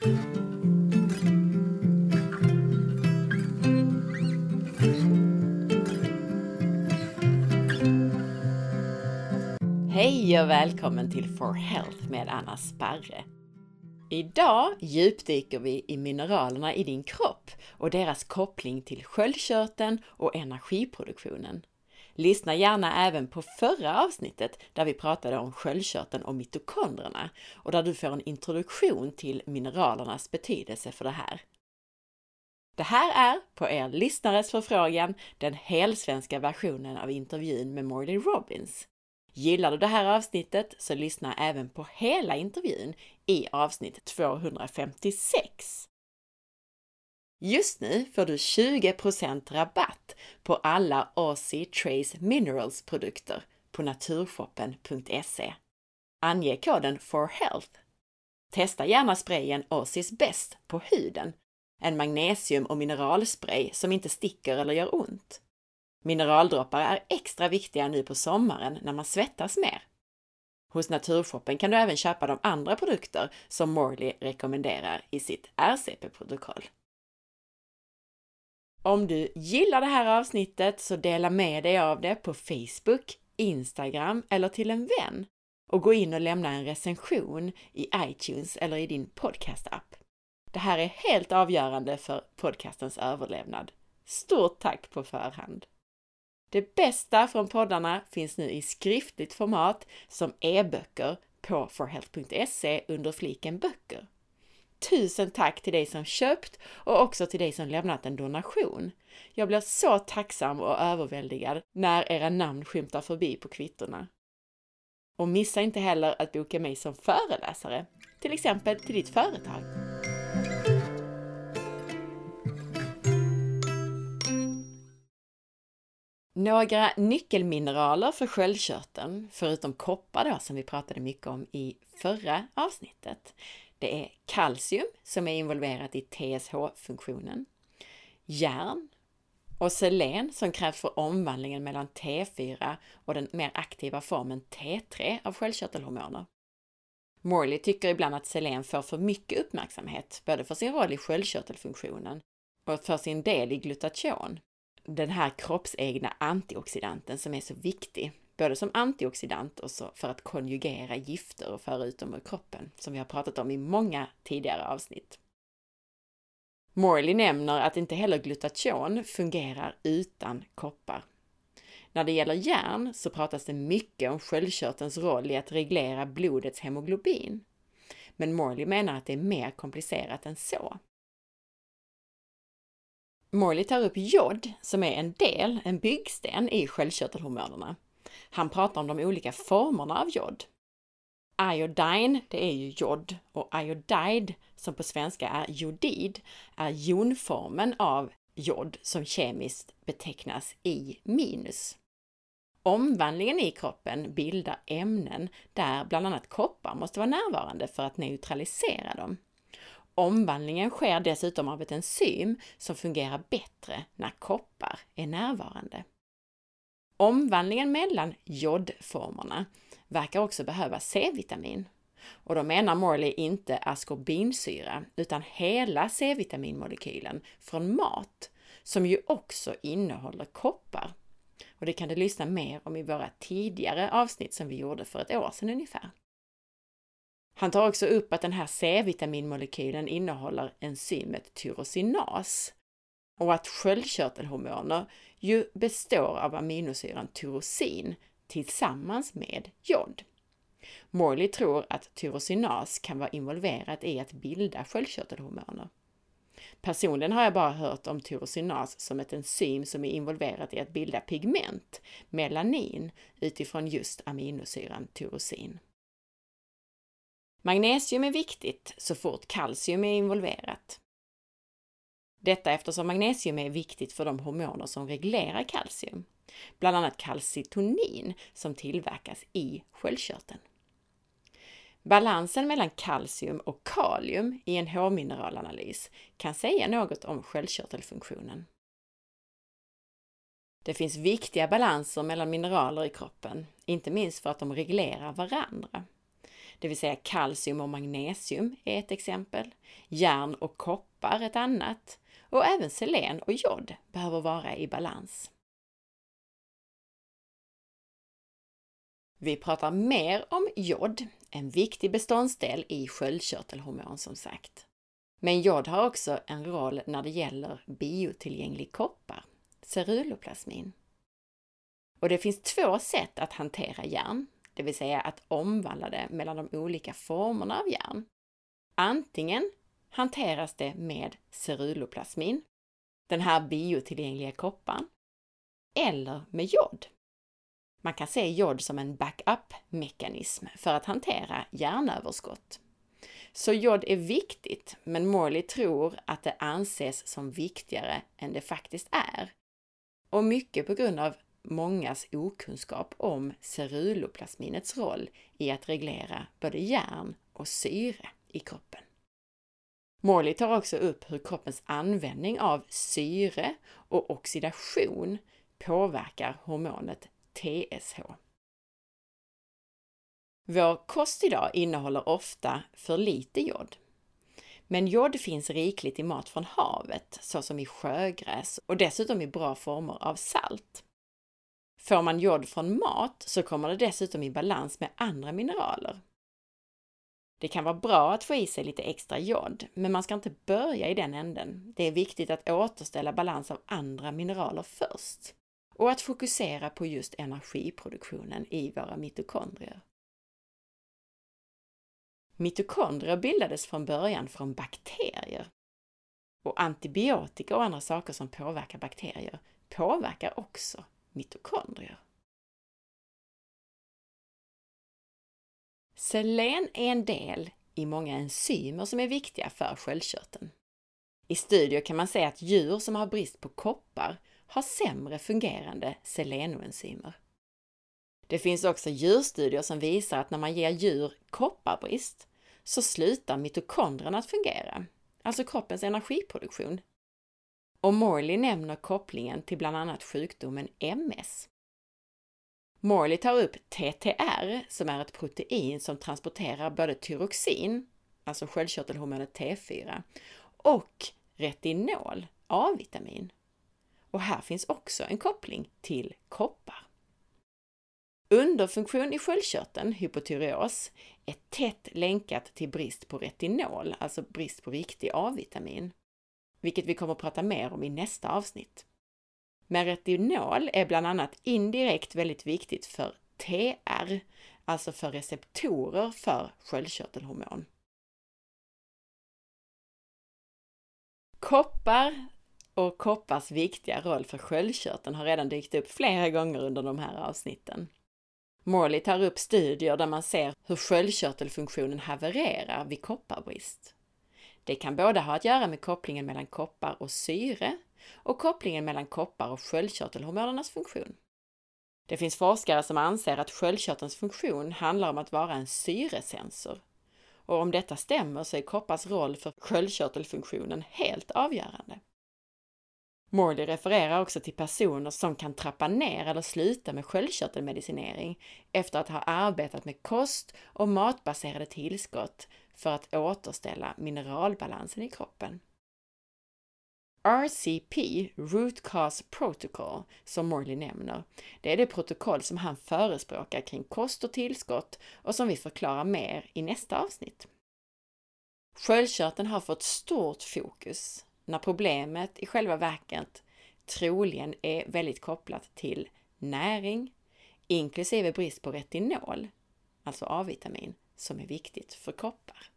Hej och välkommen till For Health med Anna Sparre. Idag djupdyker vi i mineralerna i din kropp och deras koppling till sköldkörteln och energiproduktionen. Lyssna gärna även på förra avsnittet där vi pratade om sköldkörteln och mitokondrierna och där du får en introduktion till mineralernas betydelse för det här. Det här är, på er lyssnares förfrågan, den helsvenska versionen av intervjun med Morley Robbins. Gillar du det här avsnittet så lyssna även på hela intervjun i avsnitt 256. Just nu får du 20% rabatt på alla AC Trace Minerals produkter på naturshoppen.se. Ange koden FORHEALTH. Testa gärna sprayen Aussies Best på huden, en magnesium och mineralspray som inte sticker eller gör ont. Mineraldroppar är extra viktiga nu på sommaren när man svettas mer. Hos Naturshoppen kan du även köpa de andra produkter som Morley rekommenderar i sitt RCP-protokoll. Om du gillar det här avsnittet så dela med dig av det på Facebook, Instagram eller till en vän och gå in och lämna en recension i iTunes eller i din podcast-app. Det här är helt avgörande för podcastens överlevnad. Stort tack på förhand! Det bästa från poddarna finns nu i skriftligt format som e-böcker på forhealth.se under fliken böcker. Tusen tack till dig som köpt och också till dig som lämnat en donation. Jag blir så tacksam och överväldigad när era namn skymtar förbi på kvittorna. Och missa inte heller att boka mig som föreläsare, till exempel till ditt företag. Några nyckelmineraler för sköldkörteln, förutom koppar då som vi pratade mycket om i förra avsnittet. Det är kalcium som är involverat i TSH-funktionen, järn och selen som krävs för omvandlingen mellan T4 och den mer aktiva formen T3 av sköldkörtelhormoner. Morley tycker ibland att selen får för mycket uppmärksamhet, både för sin roll i sköldkörtelfunktionen och för sin del i glutation, den här kroppsegna antioxidanten som är så viktig, både som antioxidant och så för att konjugera gifter och föra ut dem ur kroppen, som vi har pratat om i många tidigare avsnitt. Morley nämner att inte heller glutation fungerar utan koppar. När det gäller järn så pratas det mycket om sköldkörtelns roll i att reglera blodets hemoglobin. Men Morley menar att det är mer komplicerat än så. Morley tar upp jod som är en del, en byggsten i sköldkörtelhormonerna. Han pratar om de olika formerna av jod. Iodine, det är ju jod och iodide, som på svenska är jodid, är jonformen av jod som kemiskt betecknas I minus. Omvandlingen i kroppen bildar ämnen där bland annat koppar måste vara närvarande för att neutralisera dem. Omvandlingen sker dessutom av ett enzym som fungerar bättre när koppar är närvarande. Omvandlingen mellan jodformerna verkar också behöva C-vitamin. Och då menar Morley inte askorbinsyra utan hela C-vitaminmolekylen från mat som ju också innehåller koppar. Och det kan du lyssna mer om i våra tidigare avsnitt som vi gjorde för ett år sedan ungefär. Han tar också upp att den här C-vitaminmolekylen innehåller enzymet tyrosinas och att sköldkörtelhormoner ju består av aminosyran tyrosin tillsammans med jod. Morley tror att tyrosinas kan vara involverat i att bilda sköldkörtelhormoner. Personligen har jag bara hört om tyrosinas som ett enzym som är involverat i att bilda pigment, melanin, utifrån just aminosyran tyrosin. Magnesium är viktigt så fort kalcium är involverat. Detta eftersom magnesium är viktigt för de hormoner som reglerar kalcium, bland annat kalcitonin som tillverkas i sköldkörteln. Balansen mellan kalcium och kalium i en hårmineralanalys kan säga något om sköldkörtelfunktionen. Det finns viktiga balanser mellan mineraler i kroppen, inte minst för att de reglerar varandra. det vill säga kalcium och magnesium är ett exempel, järn och koppar ett annat och även selen och jod behöver vara i balans. Vi pratar mer om jod, en viktig beståndsdel i sköldkörtelhormon som sagt. Men jod har också en roll när det gäller biotillgänglig koppar, ceruloplasmin. Och det finns två sätt att hantera järn, det vill säga att omvandla det mellan de olika formerna av järn. Antingen hanteras det med ceruloplasmin, den här biotillgängliga kopparn, eller med jod. Man kan se jod som en backup-mekanism för att hantera järnöverskott. Så jod är viktigt, men Morley tror att det anses som viktigare än det faktiskt är. Och mycket på grund av mångas okunskap om ceruloplasminets roll i att reglera både järn och syre i kroppen. Morley tar också upp hur kroppens användning av syre och oxidation påverkar hormonet TSH. Vår kost idag innehåller ofta för lite jod. Men jod finns rikligt i mat från havet, såsom i sjögräs och dessutom i bra former av salt. Får man jod från mat så kommer det dessutom i balans med andra mineraler. Det kan vara bra att få i sig lite extra jod, men man ska inte börja i den änden. Det är viktigt att återställa balans av andra mineraler först och att fokusera på just energiproduktionen i våra mitokondrier. Mitokondrier bildades från början från bakterier. Och antibiotika och andra saker som påverkar bakterier påverkar också mitokondrier. Selen är en del i många enzymer som är viktiga för sköldkörteln. I studier kan man se att djur som har brist på koppar har sämre fungerande selenoenzymer. Det finns också djurstudier som visar att när man ger djur kopparbrist så slutar mitokondrierna att fungera, alltså kroppens energiproduktion. Och Morley nämner kopplingen till bland annat sjukdomen MS. Morley tar upp TTR, som är ett protein som transporterar både tyroxin, alltså sköldkörtelhormonet T4, och retinol, A-vitamin. Och här finns också en koppling till koppar. Underfunktion i sköldkörteln, hypotyreos, är tätt länkat till brist på retinol, alltså brist på riktig A-vitamin, vilket vi kommer att prata mer om i nästa avsnitt. Men retinol är bland annat indirekt väldigt viktigt för TR, alltså för receptorer för sköldkörtelhormon. Koppar och koppars viktiga roll för sköldkörteln har redan dykt upp flera gånger under de här avsnitten. Morley tar upp studier där man ser hur sköldkörtelfunktionen havererar vid kopparbrist. Det kan både ha att göra med kopplingen mellan koppar och syre och kopplingen mellan koppar och sköldkörtelhormonernas funktion. Det finns forskare som anser att sköldkörtelns funktion handlar om att vara en syresensor. Och om detta stämmer så är koppars roll för sköldkörtelfunktionen helt avgörande. Morley refererar också till personer som kan trappa ner eller sluta med sköldkörtelmedicinering efter att ha arbetat med kost och matbaserade tillskott för att återställa mineralbalansen i kroppen. RCP, Root Cause Protocol, som Morley nämner, det är det protokoll som han förespråkar kring kost och tillskott och som vi förklarar mer i nästa avsnitt. Sköldkörteln har fått stort fokus när problemet i själva verket troligen är väldigt kopplat till näring, inklusive brist på retinol, alltså A-vitamin, som är viktigt för koppar.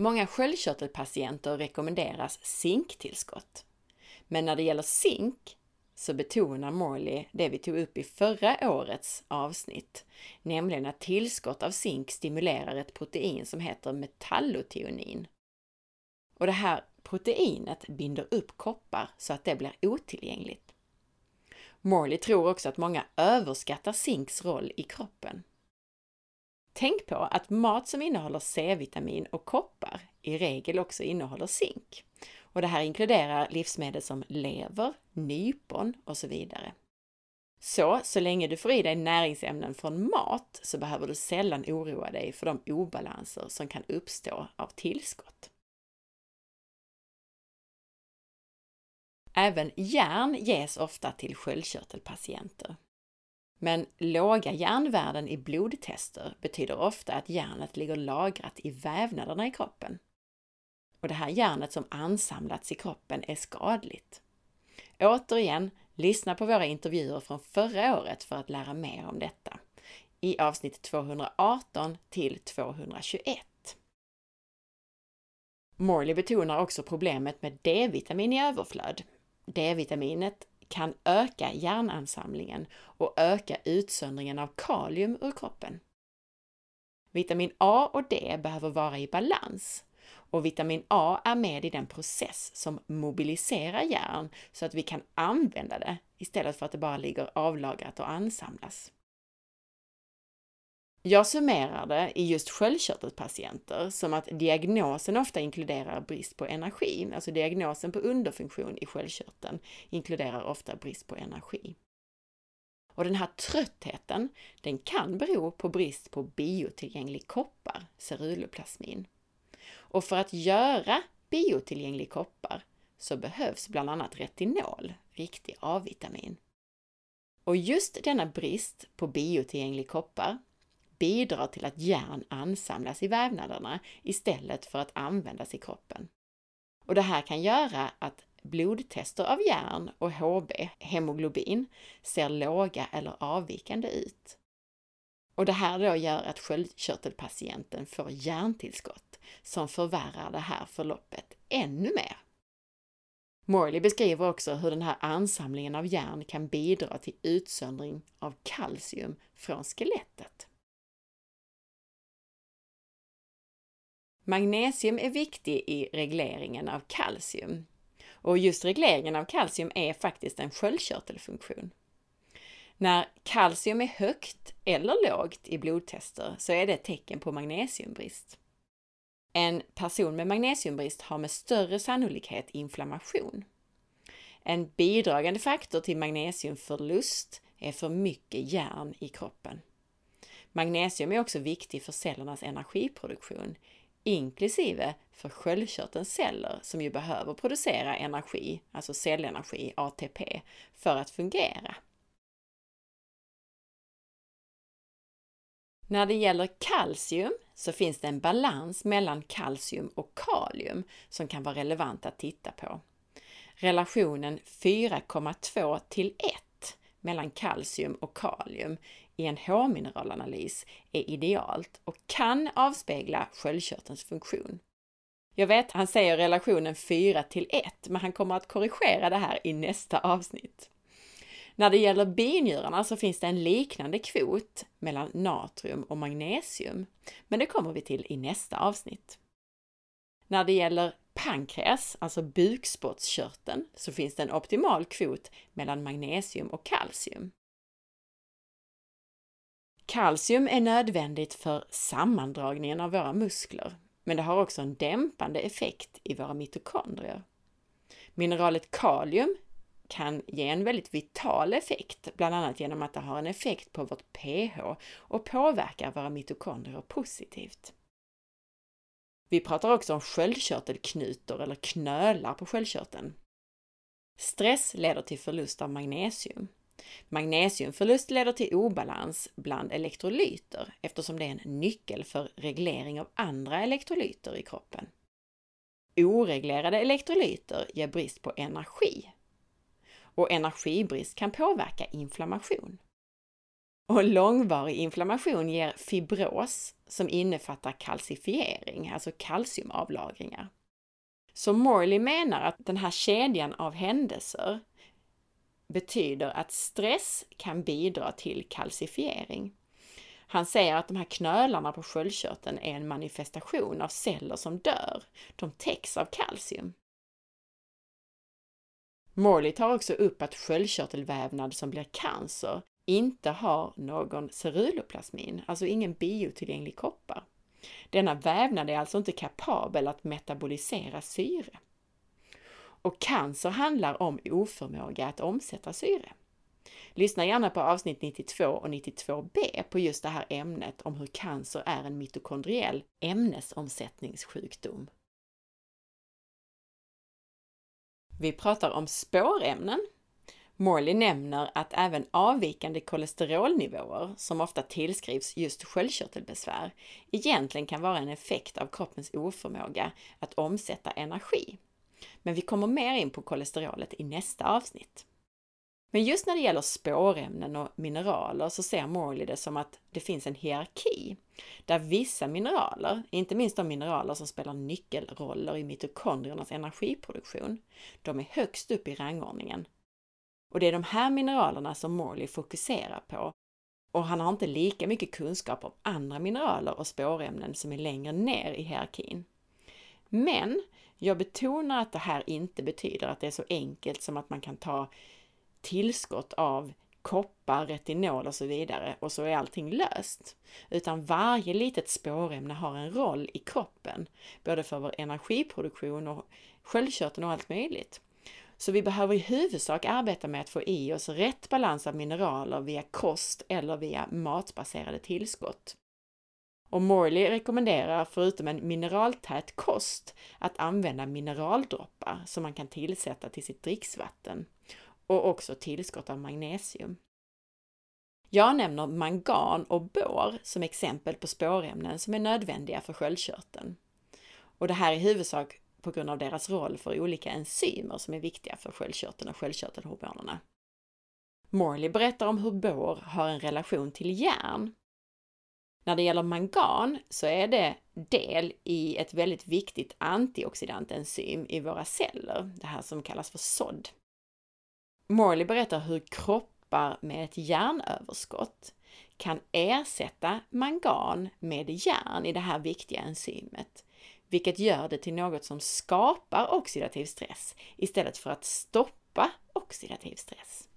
Många sköldkörtelpatienter rekommenderas zinktillskott. Men när det gäller zink så betonar Morley det vi tog upp i förra årets avsnitt, nämligen att tillskott av zink stimulerar ett protein som heter metallotionin. Och det här proteinet binder upp koppar så att det blir otillgängligt. Morley tror också att många överskattar zinks roll i kroppen. Tänk på att mat som innehåller C-vitamin och koppar i regel också innehåller zink. Och det här inkluderar livsmedel som lever, nypon och så vidare. Så, så länge du får i dig näringsämnen från mat så behöver du sällan oroa dig för de obalanser som kan uppstå av tillskott. Även järn ges ofta till sköldkörtelpatienter. Men låga järnvärden i blodtester betyder ofta att järnet ligger lagrat i vävnaderna i kroppen. Och det här järnet som ansamlats i kroppen är skadligt. Återigen, lyssna på våra intervjuer från förra året för att lära mer om detta i avsnitt 218 till 221. Morley betonar också problemet med D-vitamin i överflöd. D-vitaminet kan öka järnansamlingen och öka utsöndringen av kalium ur kroppen. Vitamin A och D behöver vara i balans och vitamin A är med i den process som mobiliserar järn så att vi kan använda det istället för att det bara ligger avlagrat och ansamlas. Jag summerar det i just sköldkörtelpatienter som att diagnosen ofta inkluderar brist på energi, alltså diagnosen på underfunktion i sköldkörteln inkluderar ofta brist på energi. Och den här tröttheten, den kan bero på brist på biotillgänglig koppar, ceruloplasmin. Och för att göra biotillgänglig koppar så behövs bland annat retinol, riktig A-vitamin. Och just denna brist på biotillgänglig koppar bidrar till att järn ansamlas i vävnaderna istället för att användas i kroppen. Och det här kan göra att blodtester av järn och HB, hemoglobin, ser låga eller avvikande ut. Och det här då gör att sköldkörtelpatienten får järntillskott som förvärrar det här förloppet ännu mer. Morley beskriver också hur den här ansamlingen av järn kan bidra till utsöndring av kalcium från skelettet. Magnesium är viktig i regleringen av kalcium. Och just regleringen av kalcium är faktiskt en sköldkörtelfunktion. När kalcium är högt eller lågt i blodtester så är det ett tecken på magnesiumbrist. En person med magnesiumbrist har med större sannolikhet inflammation. En bidragande faktor till magnesiumförlust är för mycket järn i kroppen. Magnesium är också viktig för cellernas energiproduktion, inklusive för sköldkörtelns celler som ju behöver producera energi, alltså cellenergi, ATP, för att fungera. När det gäller kalcium så finns det en balans mellan kalcium och kalium som kan vara relevant att titta på. Relationen 4,2 till 1 mellan kalcium och kalium i en H-mineralanalys är idealt och kan avspegla sköldkörtelns funktion. Jag vet, han säger relationen 4 till 1, men han kommer att korrigera det här i nästa avsnitt. När det gäller binjurarna så finns det en liknande kvot mellan natrium och magnesium, men det kommer vi till i nästa avsnitt. När det gäller pankreas, alltså bukspottkörteln, så finns det en optimal kvot mellan magnesium och kalcium. Kalcium är nödvändigt för sammandragningen av våra muskler, men det har också en dämpande effekt i våra mitokondrier. Mineralet kalium kan ge en väldigt vital effekt, bland annat genom att det har en effekt på vårt pH och påverkar våra mitokondrier positivt. Vi pratar också om sköldkörtelknutor eller knölar på sköldkörteln. Stress leder till förlust av magnesium. Magnesiumförlust leder till obalans bland elektrolyter eftersom det är en nyckel för reglering av andra elektrolyter i kroppen. Oreglerade elektrolyter ger brist på energi och energibrist kan påverka inflammation. Och långvarig inflammation ger fibros som innefattar kalcifiering, alltså kalciumavlagringar. Så Morley menar att den här kedjan av händelser betyder att stress kan bidra till kalcifiering. Han säger att de här knölarna på sköldkörteln är en manifestation av celler som dör. De täcks av kalcium. Morley tar också upp att sköldkörtelvävnad som blir cancer inte har någon ceruloplasmin, alltså ingen biotillgänglig koppar. Denna vävnad är alltså inte kapabel att metabolisera syre. Och cancer handlar om oförmåga att omsätta syre. Lyssna gärna på avsnitt 92 och 92b på just det här ämnet om hur cancer är en mitokondriell ämnesomsättningssjukdom. Vi pratar om spårämnen. Morley nämner att även avvikande kolesterolnivåer, som ofta tillskrivs just sköldkörtelbesvär, egentligen kan vara en effekt av kroppens oförmåga att omsätta energi. Men vi kommer mer in på kolesterolet i nästa avsnitt. Men just när det gäller spårämnen och mineraler så ser Morley det som att det finns en hierarki där vissa mineraler, inte minst de mineraler som spelar nyckelroller i mitokondriernas energiproduktion, de är högst upp i rangordningen. Och det är de här mineralerna som Morley fokuserar på och han har inte lika mycket kunskap om andra mineraler och spårämnen som är längre ner i hierarkin. Men jag betonar att det här inte betyder att det är så enkelt som att man kan ta tillskott av koppar, retinol och så vidare och så är allting löst. Utan varje litet spårämne har en roll i kroppen, både för vår energiproduktion och sköldkörteln och allt möjligt. Så vi behöver i huvudsak arbeta med att få i oss rätt balans av mineraler via kost eller via matbaserade tillskott. Och Morley rekommenderar förutom en mineraltät kost att använda mineraldroppar som man kan tillsätta till sitt dricksvatten och också tillskott av magnesium. Jag nämner mangan och bor som exempel på spårämnen som är nödvändiga för sköldkörteln. Och det här är i huvudsak på grund av deras roll för olika enzymer som är viktiga för sköldkörteln och sköldkörtelhormonerna. Morley berättar om hur bor har en relation till järn. När det gäller mangan så är det del i ett väldigt viktigt antioxidantenzym i våra celler, det här som kallas för SOD. Morley berättar hur kroppar med ett järnöverskott kan ersätta mangan med järn i det här viktiga enzymet, vilket gör det till något som skapar oxidativ stress istället för att stoppa oxidativ stress.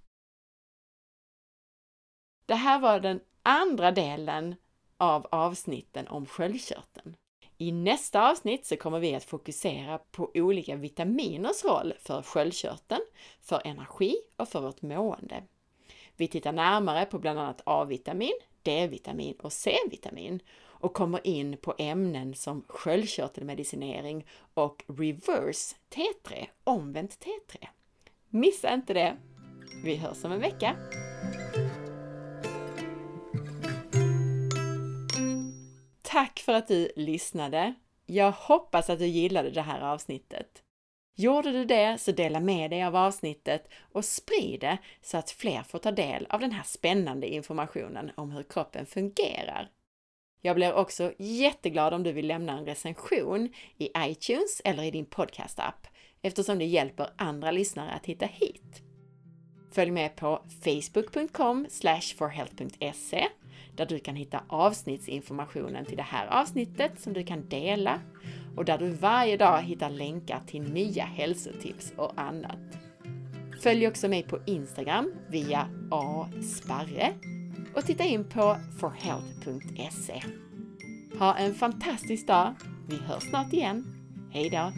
Det här var den andra delen av avsnitten om sköldkörteln. I nästa avsnitt så kommer vi att fokusera på olika vitaminers roll för sköldkörteln, för energi och för vårt mående. Vi tittar närmare på bland annat A-vitamin, D-vitamin och C-vitamin och kommer in på ämnen som sköldkörtelmedicinering och reverse T3, omvänt T3. Missa inte det! Vi hörs om en vecka! Tack för att du lyssnade! Jag hoppas att du gillade det här avsnittet. Gjorde du det så dela med dig av avsnittet och sprid det så att fler får ta del av den här spännande informationen om hur kroppen fungerar. Jag blir också jätteglad om du vill lämna en recension i iTunes eller i din podcastapp eftersom det hjälper andra lyssnare att hitta hit. Följ med på facebook.com forhealth.se där du kan hitta avsnittsinformationen till det här avsnittet som du kan dela och där du varje dag hittar länkar till nya hälsotips och annat. Följ också mig på Instagram via asparre och titta in på forhealth.se. Ha en fantastisk dag! Vi hörs snart igen. Hejdå!